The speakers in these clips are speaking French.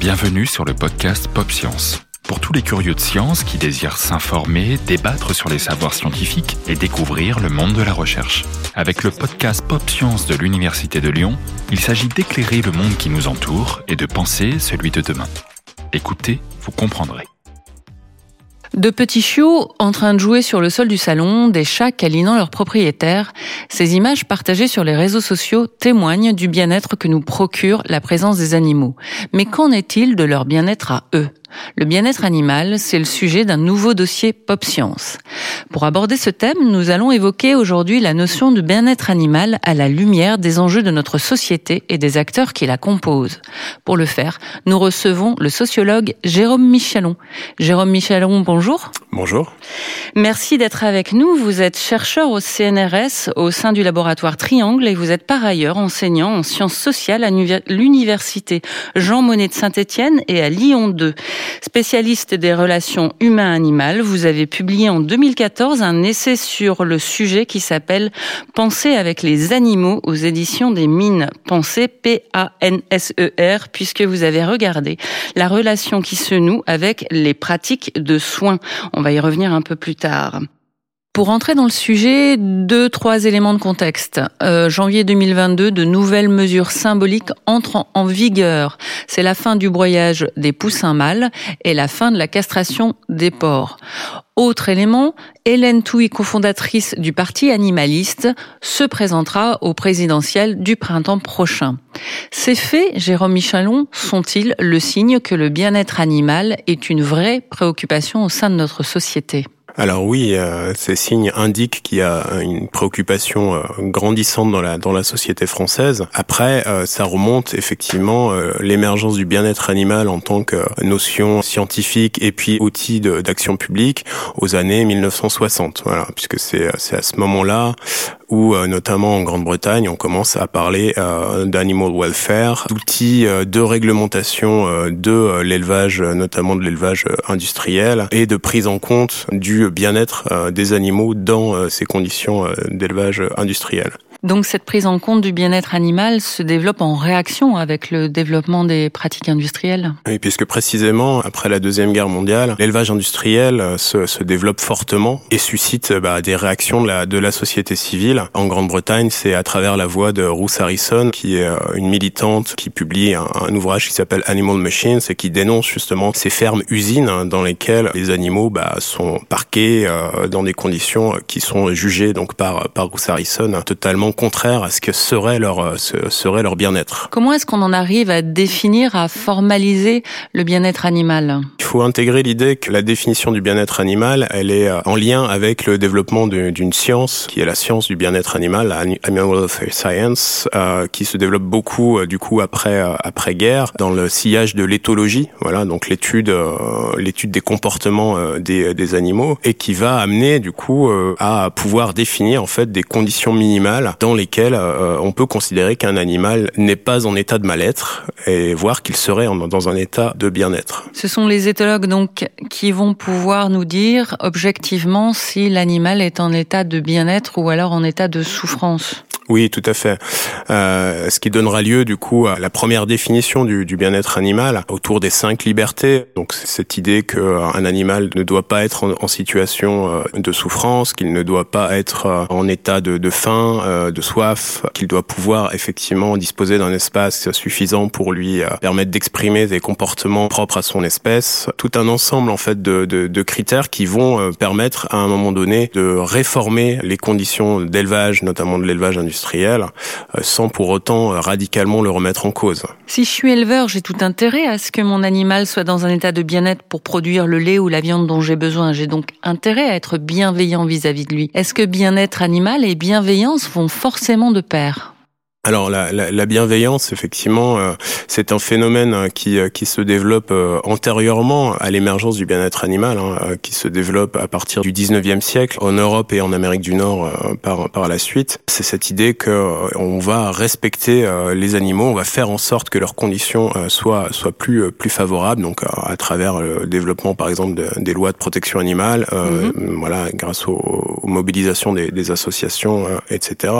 Bienvenue sur le podcast Pop Science. Pour tous les curieux de science qui désirent s'informer, débattre sur les savoirs scientifiques et découvrir le monde de la recherche. Avec le podcast Pop Science de l'Université de Lyon, il s'agit d'éclairer le monde qui nous entoure et de penser celui de demain. Écoutez, vous comprendrez. De petits chiots en train de jouer sur le sol du salon, des chats câlinant leurs propriétaires, ces images partagées sur les réseaux sociaux témoignent du bien-être que nous procure la présence des animaux. Mais qu'en est-il de leur bien-être à eux? Le bien-être animal, c'est le sujet d'un nouveau dossier Pop Science. Pour aborder ce thème, nous allons évoquer aujourd'hui la notion de bien-être animal à la lumière des enjeux de notre société et des acteurs qui la composent. Pour le faire, nous recevons le sociologue Jérôme Michalon. Jérôme Michalon, bonjour. Bonjour. Merci d'être avec nous. Vous êtes chercheur au CNRS au sein du laboratoire Triangle et vous êtes par ailleurs enseignant en sciences sociales à l'université Jean Monnet de Saint-Étienne et à Lyon 2. Spécialiste des relations humain-animal, vous avez publié en 2014 un essai sur le sujet qui s'appelle Penser avec les animaux aux éditions des Mines. Penser P-A-N-S-E-R, puisque vous avez regardé la relation qui se noue avec les pratiques de soins. On va y revenir un peu plus tard. Pour entrer dans le sujet, deux, trois éléments de contexte. Euh, janvier 2022, de nouvelles mesures symboliques entrent en vigueur. C'est la fin du broyage des poussins mâles et la fin de la castration des porcs. Autre élément, Hélène Touy, cofondatrice du Parti animaliste, se présentera au présidentiel du printemps prochain. Ces faits, Jérôme Michalon, sont-ils le signe que le bien-être animal est une vraie préoccupation au sein de notre société? Alors oui, euh, ces signes indiquent qu'il y a une préoccupation euh, grandissante dans la dans la société française. Après, euh, ça remonte effectivement l'émergence du bien-être animal en tant que notion scientifique et puis outil d'action publique aux années 1960. Voilà, puisque c'est c'est à ce moment-là où notamment en Grande-Bretagne, on commence à parler d'animal welfare, d'outils de réglementation de l'élevage, notamment de l'élevage industriel, et de prise en compte du bien-être euh, des animaux dans euh, ces conditions euh, d'élevage industriel. Donc cette prise en compte du bien-être animal se développe en réaction avec le développement des pratiques industrielles Oui, puisque précisément, après la Deuxième Guerre mondiale, l'élevage industriel se, se, développe fortement et suscite bah, des réactions de la, de la société civile. En Grande-Bretagne, c'est à travers la voix de Ruth Harrison, qui est une militante qui publie un, un ouvrage qui s'appelle Animal Machines et qui dénonce justement ces fermes-usines hein, dans lesquelles les animaux bah, sont parqués euh, dans des conditions qui sont jugées donc par, par Ruth Harrison totalement contraire à ce que serait leur, euh, serait leur bien-être. Comment est-ce qu'on en arrive à définir, à formaliser le bien-être animal? Il faut intégrer l'idée que la définition du bien-être animal, elle est euh, en lien avec le développement d'une science qui est la science du bien-être animal, la Animal Welfare Science, euh, qui se développe beaucoup du coup après après guerre dans le sillage de l'éthologie, voilà donc l'étude l'étude des comportements des, des animaux et qui va amener du coup à pouvoir définir en fait des conditions minimales dans lesquels euh, on peut considérer qu'un animal n'est pas en état de mal-être et voir qu'il serait dans un état de bien-être. Ce sont les éthologues donc qui vont pouvoir nous dire objectivement si l'animal est en état de bien-être ou alors en état de souffrance. Oui, tout à fait. Euh, ce qui donnera lieu du coup à la première définition du, du bien-être animal autour des cinq libertés. Donc cette idée qu'un animal ne doit pas être en, situation euh, de souffrance, qu'il ne doit pas être euh, en état de, de faim, euh, de soif, qu'il doit pouvoir effectivement disposer d'un espace suffisant pour lui permettre d'exprimer des comportements propres à son espèce. Tout un ensemble en fait de, de, de critères qui vont permettre à un moment donné de réformer les conditions d'élevage, notamment de l'élevage industriel euh, sans pour autant euh, radicalement le remettre en cause. Si je suis éleveur, j'ai tout intérêt à ce que mon animal soit dans un état de bien-être pour produire le lait ou la viande dont j'ai besoin. J'ai donc intérêt à être bienveillant vis-à-vis -vis de lui. Est-ce que bien-être animal et bienveillance vont forcément de pair? Alors la, la, la, bienveillance, effectivement, euh, c'est un phénomène hein, qui, euh, qui se développe euh, antérieurement à l'émergence du bien-être animal, hein, qui se développe à partir du 19e siècle en Europe et en Amérique du Nord par, par la suite. C'est cette idée que on va respecter les animaux, on va faire en sorte que leurs conditions soient, soient plus, plus favorables, donc à travers le développement, par exemple, des lois de protection animale, mm-hmm. voilà, grâce aux, mobilisations des, des associations, etc.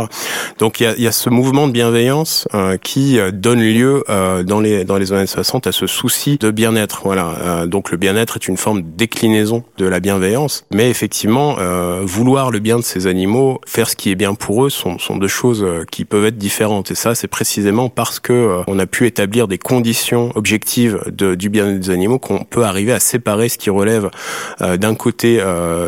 Donc il y a, y a ce mouvement de bienveillance qui donne lieu dans les dans les années 60 à ce souci de bien-être. Voilà. donc le bien-être est une forme de déclinaison de la bienveillance, mais effectivement, vouloir le bien de ces animaux, faire ce qui est bien pour eux, sont, sont deux choses qui peuvent être différentes. Et ça, c'est précisément parce que on a pu établir des conditions objectives de, du bien-être des animaux qu'on peut arriver à séparer ce qui relève d'un côté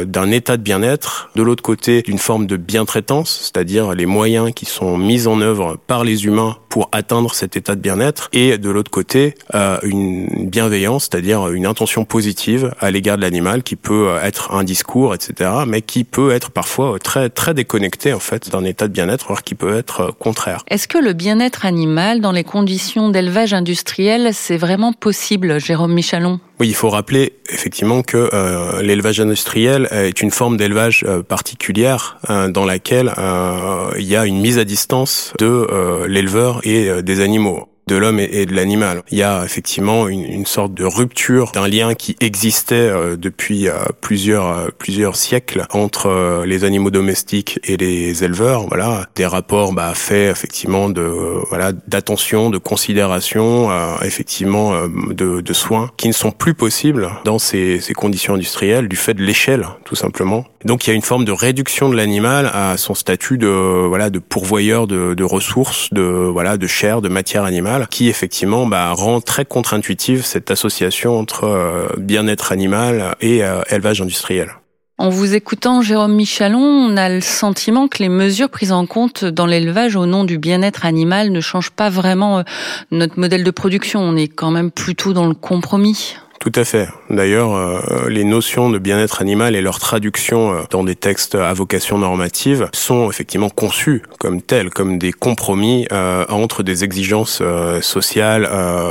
d'un état de bien-être, de l'autre côté d'une forme de bien-traitance, c'est-à-dire les moyens qui sont mis en œuvre par les humains pour atteindre cet état de bien-être, et de l'autre côté euh, une bienveillance, c'est-à-dire une intention positive à l'égard de l'animal qui peut être un discours, etc., mais qui peut être parfois très très déconnecté en fait d'un état de bien-être, voire qui peut être contraire. Est-ce que le bien-être animal dans les conditions d'élevage industriel, c'est vraiment possible, Jérôme Michalon? Oui, il faut rappeler effectivement que euh, l'élevage industriel est une forme d'élevage euh, particulière euh, dans laquelle il y a une mise à distance de l'éleveur et des animaux de l'homme et, de l'animal. Il y a effectivement une, sorte de rupture d'un lien qui existait euh, depuis euh, plusieurs euh, plusieurs siècles entre les animaux domestiques et les éleveurs. Voilà, des rapports bah, faits effectivement de voilà d'attention, de considération, effectivement de, soins qui ne sont plus possibles dans ces, ces conditions industrielles du fait de l'échelle tout simplement. Donc il y a une forme de réduction de l'animal à son statut de voilà de pourvoyeur de, de ressources, de voilà de chair, de matière animale qui effectivement bah, rend très contre-intuitive cette association entre euh, bien-être animal et euh, élevage industriel. En vous écoutant, Jérôme Michalon, on a le sentiment que les mesures prises en compte dans l'élevage au nom du bien-être animal ne changent pas vraiment euh, notre modèle de production. On est quand même plutôt dans le compromis. Tout à fait. D'ailleurs, euh, les notions de bien-être animal et leur traduction euh, dans des textes à vocation normative sont effectivement conçues comme telles, comme des compromis euh, entre des exigences sociales,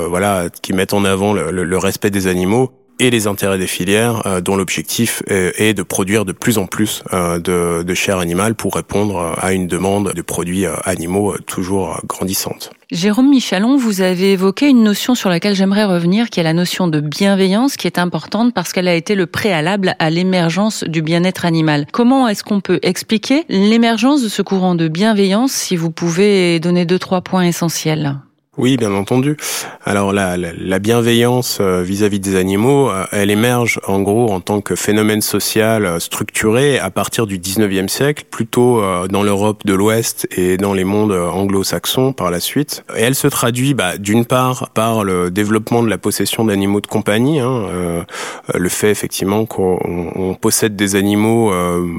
voilà, qui mettent en avant le, le, respect des animaux et les intérêts des filières, dont l'objectif est, de produire de plus en plus de, de chair animale pour répondre à une demande de produits animaux toujours grandissante. Jérôme Michalon, vous avez évoqué une notion sur laquelle j'aimerais revenir, qui est la notion de bienveillance, qui est importante parce qu'elle a été le préalable à l'émergence du bien-être animal. Comment est-ce qu'on peut expliquer l'émergence de ce courant de bienveillance, si vous pouvez donner deux, trois points essentiels? Oui, bien entendu. Alors la, la, bienveillance euh, vis-à-vis des animaux, euh, elle émerge en gros en tant que phénomène social euh, structuré à partir du 19e siècle, plutôt dans l'Europe de l'Ouest et dans les mondes anglo-saxons par la suite. Et elle se traduit bah, d'une part par le développement de la possession d'animaux de compagnie, hein, le fait effectivement qu'on possède des animaux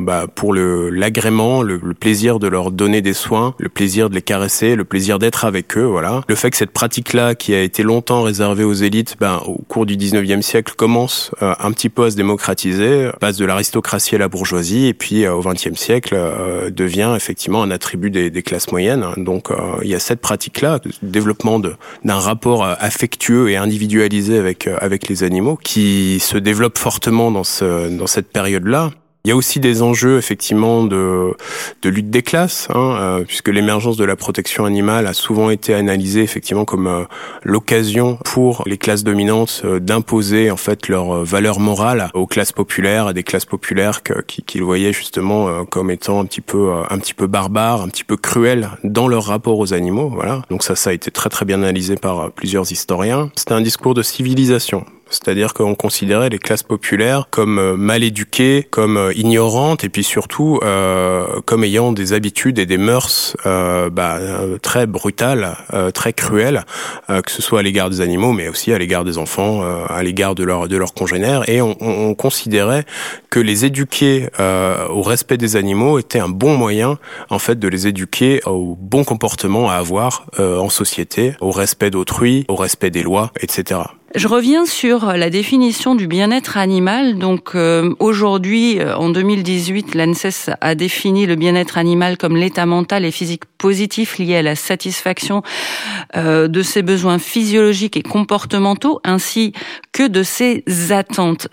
bah, pour le l'agrément, le, le, plaisir de leur donner des soins, le plaisir de les caresser, le plaisir d'être avec eux, voilà. Le fait que cette pratique-là, qui a été longtemps réservée aux élites, ben, au cours du 19e siècle, commence euh, un petit peu à se démocratiser, passe de l'aristocratie à la bourgeoisie, et puis euh, au 20e siècle euh, devient effectivement un attribut des, des classes moyennes. Donc il y a cette pratique-là, développement d'un rapport affectueux et individualisé avec avec les animaux, qui se développe fortement dans ce dans cette période-là. Il y a aussi des enjeux effectivement de, de lutte des classes, hein, euh, puisque l'émergence de la protection animale a souvent été analysée effectivement comme euh, l'occasion pour les classes dominantes euh, d'imposer en fait leur valeur morale aux classes populaires, à des classes populaires qui, qui le voyaient justement comme étant un petit peu un petit peu barbares, un petit peu cruels dans leur rapport aux animaux. Voilà. Donc ça, ça a été très très bien analysé par plusieurs historiens. C'était un discours de civilisation c'est-à-dire qu'on considérait les classes populaires comme euh, mal éduquées, comme euh, ignorantes, et puis surtout euh, comme ayant des habitudes et des mœurs bah, très brutales, très cruelles, que ce soit à l'égard des animaux, mais aussi à l'égard des enfants, à l'égard de leurs congénères. Et on, on, considérait que les éduquer au respect des animaux était un bon moyen, en fait, de les éduquer au bon comportement à avoir en société, au respect d'autrui, au respect des lois, etc. Je reviens sur la définition du bien-être animal. Donc euh, aujourd'hui, euh, en 2018, l'ANSES a défini le bien-être animal comme l'état mental et physique positif lié à la satisfaction euh, de ses besoins physiologiques et comportementaux, ainsi que de ses attentes.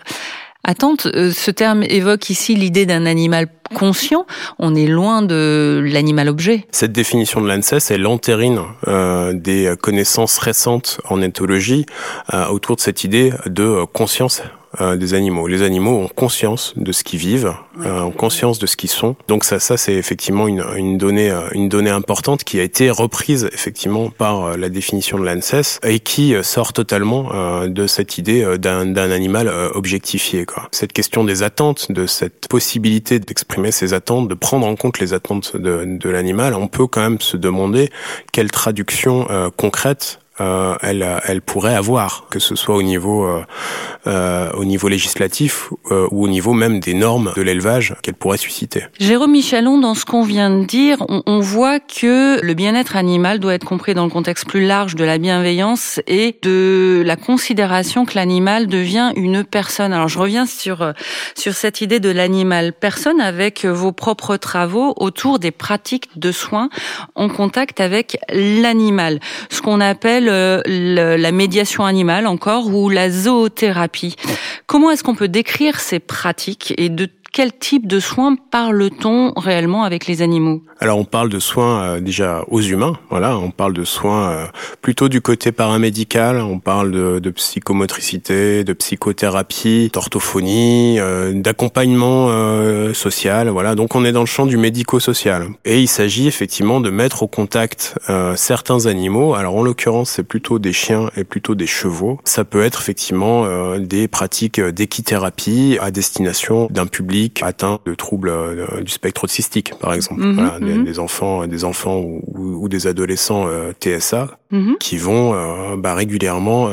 Attente, ce terme évoque ici l'idée d'un animal conscient, on est loin de l'animal-objet. Cette définition de l'ANSES est l'entérine euh, des connaissances récentes en éthologie euh, autour de cette idée de conscience euh, des animaux. Les animaux ont conscience de ce qu'ils vivent, euh, ont conscience de ce qu'ils sont. Donc ça, ça c'est effectivement une, une donnée, euh, une donnée importante qui a été reprise effectivement par la définition de l'ANSES et qui sort totalement de cette idée d'un animal objectifié. Quoi. Cette question des attentes, de cette possibilité d'exprimer ses attentes, de prendre en compte les attentes de, de l'animal, on peut quand même se demander quelle traduction concrète euh, elle, elle pourrait avoir, que ce soit au niveau, euh, euh au niveau législatif euh, ou au niveau même des normes de l'élevage qu'elle pourrait susciter. Jérôme Michalon, dans ce qu'on vient de dire, on, on voit que le bien-être animal doit être compris dans le contexte plus large de la bienveillance et de la considération que l'animal devient une personne. Alors je reviens sur sur cette idée de l'animal personne avec vos propres travaux autour des pratiques de soins en contact avec l'animal, ce qu'on appelle la médiation animale encore ou la zoothérapie. Comment est-ce qu'on peut décrire ces pratiques et de quel type de soins parle-t-on réellement avec les animaux? Alors on parle de soins euh, déjà aux humains, voilà, on parle de soins euh, plutôt du côté paramédical, on parle de, de psychomotricité, de psychothérapie, d'orthophonie, euh, d'accompagnement social, voilà. Donc on est dans le champ du médico-social et il s'agit effectivement de mettre au contact certains animaux. Alors en l'occurrence c'est plutôt des chiens et plutôt des chevaux. Ça peut être effectivement des pratiques d'équithérapie à destination d'un public atteint de troubles euh, du spectre autistique, par exemple. Mhm, voilà, mhm. des, enfants, des enfants ou, des adolescents euh, TSA mhm. qui vont euh, bah, régulièrement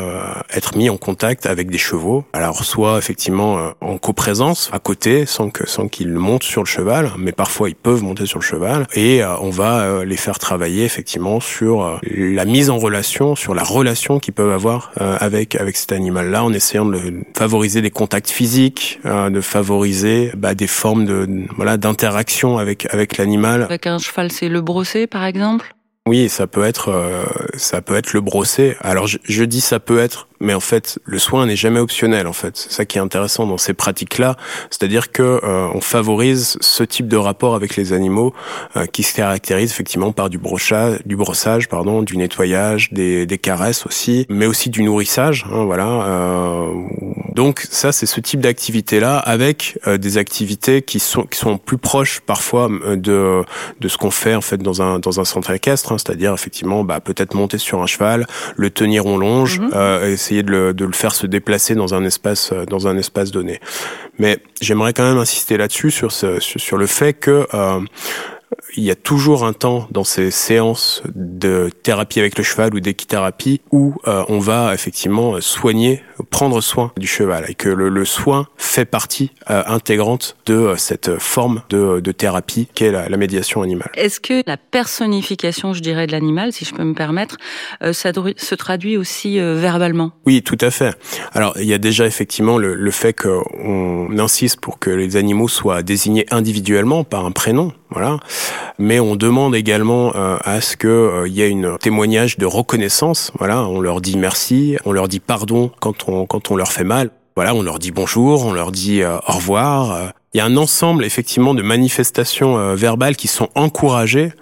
être mis en contact avec des chevaux. Alors soit effectivement en coprésence, à côté, sans que sans qu'ils montent sur le cheval, mais parfois ils peuvent monter sur le cheval et on va les faire travailler effectivement sur la mise en relation, sur la relation qu'ils peuvent avoir avec avec cet animal-là, en essayant de favoriser des contacts physiques, de favoriser bah, des formes de voilà d'interaction avec avec l'animal. Avec un cheval, c'est le brosser par exemple? Oui, ça peut être euh, ça peut être le brosser. Alors je, je, dis ça peut être, mais en fait le soin n'est jamais optionnel. En fait, c'est ça qui est intéressant dans ces pratiques-là, c'est-à-dire que euh, on favorise ce type de rapport avec les animaux euh, qui se caractérise effectivement par du brossage, du brossage, pardon, du nettoyage, des, des caresses aussi, mais aussi du nourrissage. Hein, voilà. donc ça, c'est ce type d'activité-là avec des activités qui sont qui sont plus proches parfois de de ce qu'on fait en fait dans un dans un centre équestre Hein, c'est-à-dire effectivement bah, peut-être monter sur un cheval, le tenir en longe, mhm. euh, essayer de le, de le, faire se déplacer dans un espace euh, dans un espace donné. Mais j'aimerais quand même insister là-dessus sur ce, sur le fait que euh, il y a toujours un temps dans ces séances de thérapie avec le cheval ou d'équithérapie où euh, on va effectivement soigner, prendre soin du cheval et que le, le soin fait partie euh, intégrante de euh, cette forme de, de thérapie qu'est la, la, médiation animale. Est-ce que la personnification, je dirais, de l'animal, si je peux me permettre, ça se traduit aussi verbalement? Oui, tout à fait. Alors il y a déjà effectivement le, le fait qu'on insiste pour que les animaux soient désignés individuellement par un prénom, voilà mais on demande également euh, à ce qu'il euh, y ait une témoignage de reconnaissance. Voilà, on leur dit merci, on leur dit pardon quand on quand on leur fait mal. Voilà, on leur dit bonjour, on leur dit euh, au revoir. Il y a un ensemble effectivement de manifestations verbales qui sont encouragées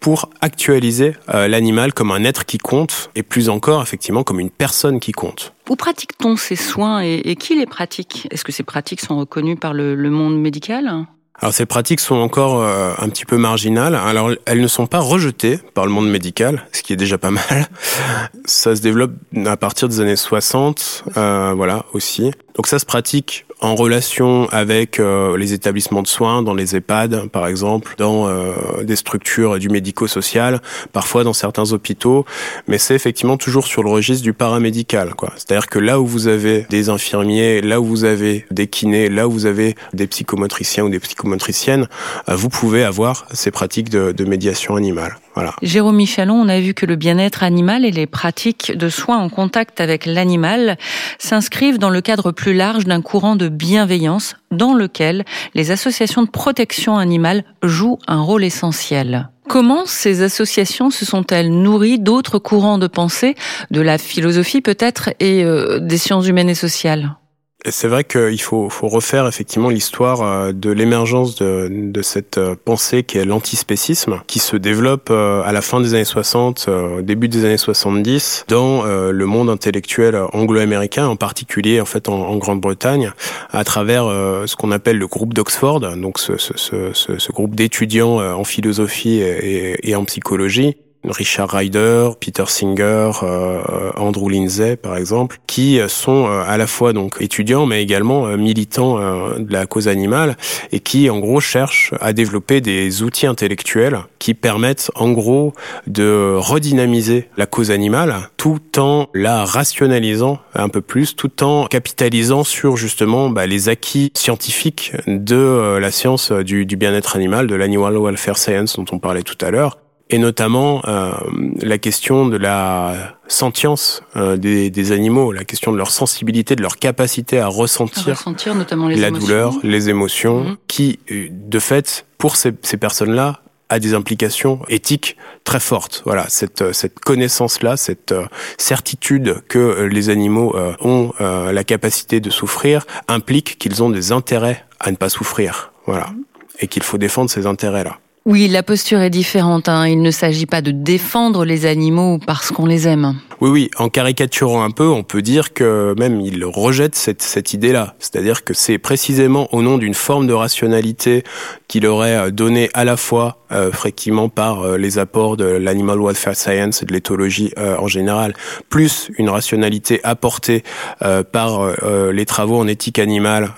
pour actualiser l'animal comme un être qui compte et plus encore effectivement comme une personne qui compte. Où pratique-t-on ces soins et, qui les pratique? Est-ce que ces pratiques sont reconnues par le monde médical? Alors ces pratiques sont encore euh, un petit peu marginales. Alors elles ne sont pas rejetées par le monde médical, ce qui est déjà pas mal. Ça se développe à partir des années 60, euh, voilà aussi. Donc ça se pratique en relation avec euh, les établissements de soins, dans les EHPAD par exemple, dans euh, des structures du médico-social, parfois dans certains hôpitaux, mais c'est effectivement toujours sur le registre du paramédical. C'est-à-dire que là où vous avez des infirmiers, là où vous avez des kinés, là où vous avez des psychomotriciens ou des psychomotriciennes, euh, vous pouvez avoir ces pratiques de, de médiation animale. Jérôme Michalon, on a vu que le bien-être animal et les pratiques de soins en contact avec l'animal s'inscrivent dans le cadre plus large d'un courant de bienveillance dans lequel les associations de protection animale jouent un rôle essentiel. Comment ces associations se sont-elles nourries d'autres courants de pensée, de la philosophie peut-être, et euh, des sciences humaines et sociales? C'est vrai qu'il faut, faut refaire effectivement l'histoire euh, de l'émergence de, de, cette euh, pensée qui est l'antispécisme, qui se développe euh, à la fin des années 60, au début des années 70, dans le monde intellectuel anglo-américain, en particulier en fait en, Grande-Bretagne, à travers ce qu'on appelle le groupe d'Oxford, donc ce, ce, ce, ce groupe d'étudiants en philosophie et en psychologie, Richard Ryder, Peter Singer, euh, Andrew Lindsay par exemple, qui sont euh, à la fois donc étudiants mais également euh, militants de la cause animale et qui en gros cherchent à développer des outils intellectuels qui permettent en gros de redynamiser la cause animale tout en la rationalisant un peu plus, tout en capitalisant sur justement bah, les acquis scientifiques de la science du, du bien-être animal, de l'animal welfare science dont on parlait tout à l'heure, et notamment euh, la question de la sentience euh, des, des, animaux, la question de leur sensibilité, de leur capacité à ressentir, ressentir notamment les la douleur, les émotions, mhm. qui, euh, de fait, pour ces, ces personnes-là, a des implications éthiques très fortes. Voilà, cette, cette connaissance-là, cette certitude que les animaux ont la capacité de souffrir implique qu'ils ont des intérêts à ne pas souffrir. Voilà, mhm. et qu'il faut défendre ces intérêts-là. Oui, la posture est différente. Hein. Il ne s'agit pas de défendre les animaux parce qu'on les aime. Oui, oui, en caricaturant un peu, on peut dire que même il rejette cette, cette idée-là. C'est-à-dire que c'est précisément au nom d'une forme de rationalité qu'il aurait euh, donné à la fois euh, effectivement par euh, les apports de l'animal welfare science et de l'éthologie en général, plus une rationalité apportée par les travaux en éthique animale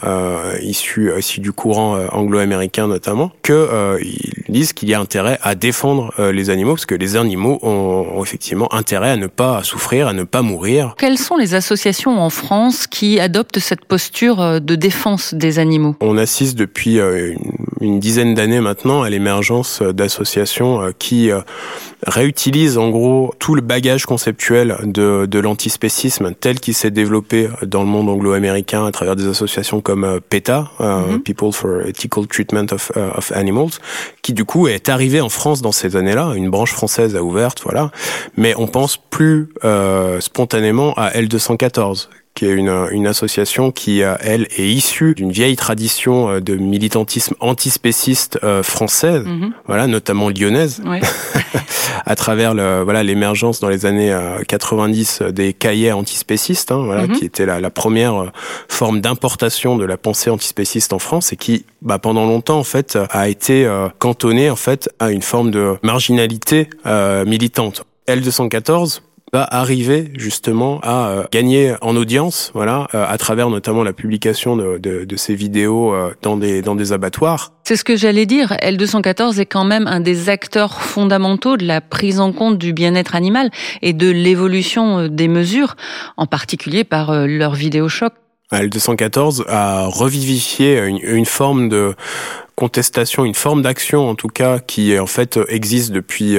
issus, issus du courant anglo-américain notamment, que ils disent qu'il y a intérêt à défendre les animaux parce que les animaux ont, ont effectivement intérêt à ne pas souffrir, à ne pas mourir. Quelles sont les associations en France qui adoptent cette posture euh, de défense des animaux? On assiste depuis euh, une, dizaine d'années maintenant à l'émergence euh, d'associations qui réutilisent en gros tout le bagage conceptuel de, de l'antispécisme tel qu'il s'est développé dans le monde anglo-américain à travers des associations comme PETA, mm-hmm. People for Ethical Treatment of, of, Animals, qui du coup est arrivé en France dans ces années-là, une branche française a ouverte, voilà. Mais on pense plus euh, spontanément à L214 qui est une, une association qui, euh, elle, est issue d'une vieille tradition euh, de militantisme antispéciste française, mhm. voilà, notamment lyonnaise, à travers le, voilà l'émergence dans les années 90 des cahiers antispécistes, hein, voilà, mhm. qui était la, la première forme d'importation de la pensée antispéciste en France et qui, bah, pendant longtemps en fait, a été cantonnée en fait à une forme de marginalité militante. L214 va arriver justement à euh, gagner en audience, voilà, euh, à travers notamment la publication de, de, de ces vidéos euh, dans des dans des abattoirs. C'est ce que j'allais dire. L214 est quand même un des acteurs fondamentaux de la prise en compte du bien-être animal et de l'évolution des mesures, en particulier par leur vidéo choc. L214 a revivifié une, une forme de contestation, une forme d'action en tout cas qui en fait existe depuis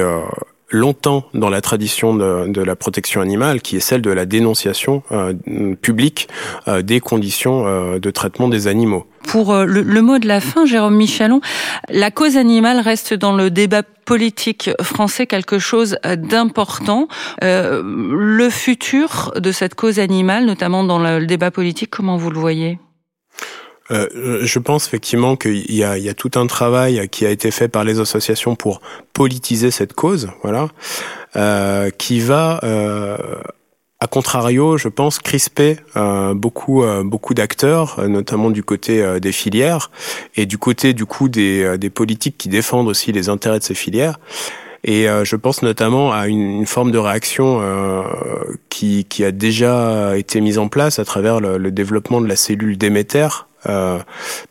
longtemps dans la tradition de, la protection animale, qui est celle de la dénonciation euh, publique euh, des conditions euh, de traitement des animaux. Pour le, le, mot de la fin, Jérôme Michalon, la cause animale reste dans le débat politique français quelque chose d'important. le futur de cette cause animale, notamment dans le débat politique, comment vous le voyez? Euh, je pense effectivement qu'il y a, il y a tout un travail qui a été fait par les associations pour politiser cette cause, voilà, euh, qui va, euh, à contrario, je pense, crisper euh, beaucoup, euh, beaucoup d'acteurs, notamment du côté des filières et du côté du coup des, des politiques qui défendent aussi les intérêts de ces filières. Et je pense notamment à une, une forme de réaction euh, qui, qui, a déjà été mise en place à travers le, le développement de la cellule Déméter, euh,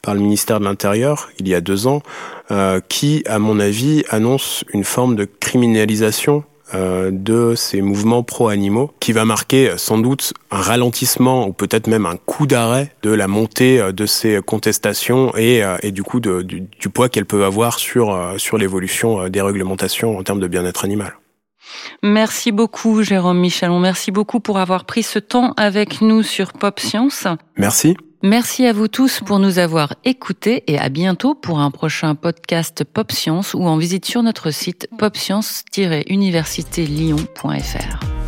par le ministère de l'Intérieur il y a deux ans, euh, qui, à mon avis, annonce une forme de criminalisation euh, de ces mouvements pro-animaux, qui va marquer sans doute un ralentissement ou peut-être même un coup d'arrêt de la montée de ces contestations et, et du coup de, du, du, poids qu'elles peuvent avoir sur, sur l'évolution des réglementations en termes de bien-être animal. Merci beaucoup Jérôme Michalon, merci beaucoup pour avoir pris ce temps avec nous sur Pop Science. Merci. Merci à vous tous pour nous avoir écoutés et à bientôt pour un prochain podcast Pop Science ou en visite sur notre site popscience-universitélyon.fr.